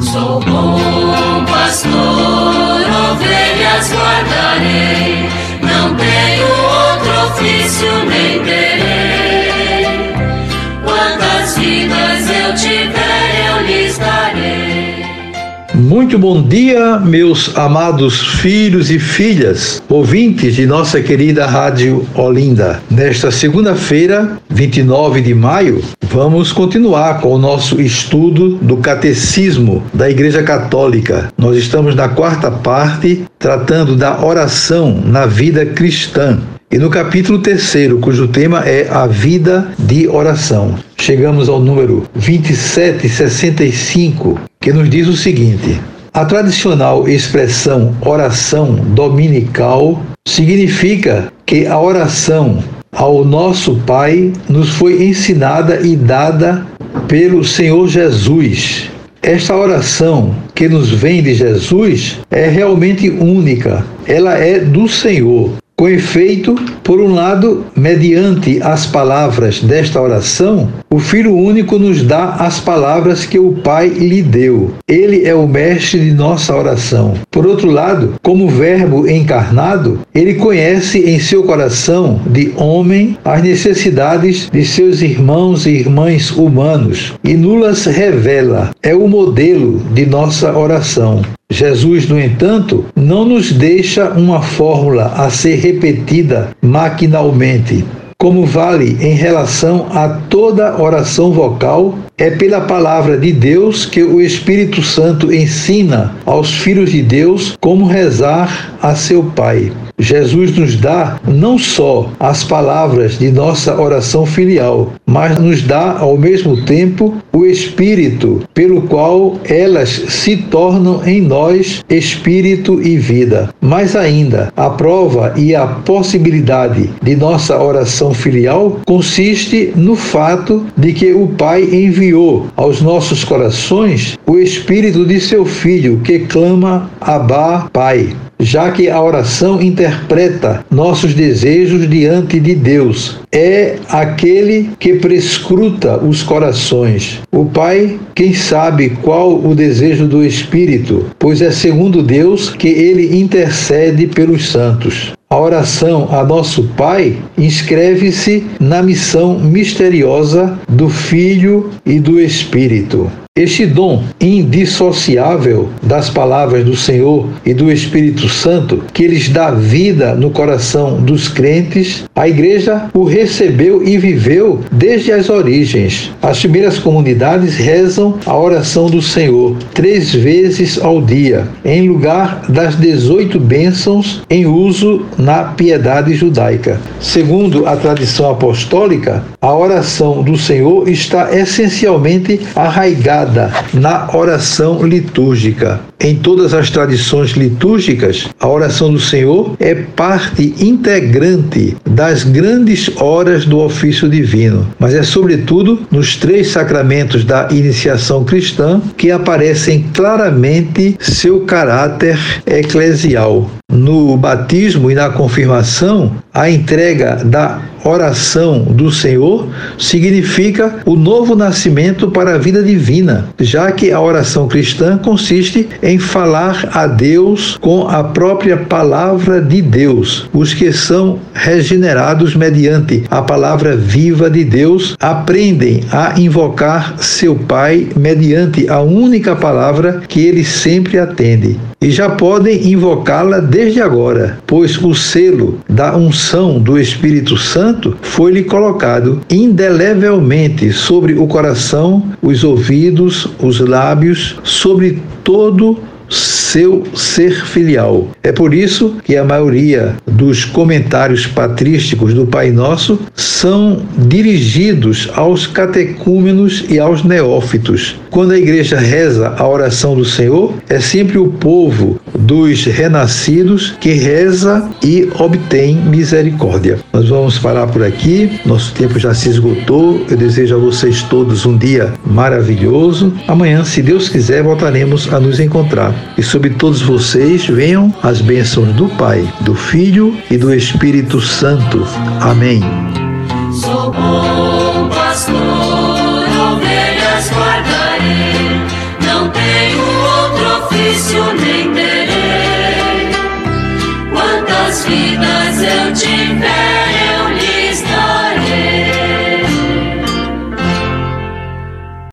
Sou bom pastor, ovelhas guardarei, não tenho outro ofício nem Muito bom dia, meus amados filhos e filhas, ouvintes de nossa querida Rádio Olinda. Nesta segunda-feira, 29 de maio, vamos continuar com o nosso estudo do Catecismo da Igreja Católica. Nós estamos na quarta parte, tratando da oração na vida cristã. E no capítulo terceiro, cujo tema é a vida de oração, chegamos ao número 2765, que nos diz o seguinte: a tradicional expressão oração dominical significa que a oração ao nosso Pai nos foi ensinada e dada pelo Senhor Jesus. Esta oração que nos vem de Jesus é realmente única, ela é do Senhor. Com efeito, por um lado, mediante as palavras desta oração, o Filho único nos dá as palavras que o Pai lhe deu. Ele é o mestre de nossa oração. Por outro lado, como Verbo encarnado, ele conhece em seu coração de homem as necessidades de seus irmãos e irmãs humanos e nulas revela. É o modelo de nossa oração. Jesus, no entanto, não nos deixa uma fórmula a ser repetida maquinalmente. Como vale em relação a toda oração vocal, é pela palavra de Deus que o Espírito Santo ensina aos filhos de Deus como rezar a seu Pai. Jesus nos dá não só as palavras de nossa oração filial, mas nos dá ao mesmo tempo o Espírito, pelo qual elas se tornam em nós espírito e vida. Mais ainda, a prova e a possibilidade de nossa oração filial consiste no fato de que o Pai enviou aos nossos corações o Espírito de seu Filho que clama Abá, Pai já que a oração interpreta nossos desejos diante de Deus. É aquele que prescruta os corações. O Pai, quem sabe qual o desejo do Espírito, pois é segundo Deus que ele intercede pelos santos. A oração a nosso Pai inscreve-se na missão misteriosa do Filho e do Espírito. Este dom indissociável das palavras do Senhor e do Espírito Santo, que lhes dá vida no coração dos crentes, a igreja o recebeu e viveu desde as origens. As primeiras comunidades rezam a oração do Senhor três vezes ao dia, em lugar das 18 bênçãos em uso na piedade judaica. Segundo a tradição apostólica, a oração do Senhor está essencialmente arraigada na oração litúrgica. Em todas as tradições litúrgicas, a oração do Senhor é parte integrante das grandes horas do ofício divino, mas é sobretudo nos três sacramentos da iniciação cristã que aparecem claramente seu caráter eclesial. No batismo e na confirmação, a entrega da oração do Senhor significa o novo nascimento para a vida divina, já que a oração cristã consiste em falar a Deus com a própria palavra de Deus. Os que são regenerados mediante a palavra viva de Deus aprendem a invocar seu Pai mediante a única palavra que ele sempre atende e já podem invocá-la desde agora, pois o selo da unção do Espírito Santo foi-lhe colocado indelevelmente sobre o coração, os ouvidos, os lábios, sobre todo seu ser filial. É por isso que a maioria dos comentários patrísticos do Pai Nosso são dirigidos aos catecúmenos e aos neófitos. Quando a igreja reza a oração do Senhor, é sempre o povo dos renascidos que reza e obtém misericórdia. Nós vamos parar por aqui, nosso tempo já se esgotou. Eu desejo a vocês todos um dia maravilhoso. Amanhã, se Deus quiser, voltaremos a nos encontrar. E sobre todos vocês venham as bênçãos do Pai, do Filho e do Espírito Santo. Amém. Sou bom pastor, ovelhas guardarei, não tenho ofício nem terei. Quantas vidas eu tiver.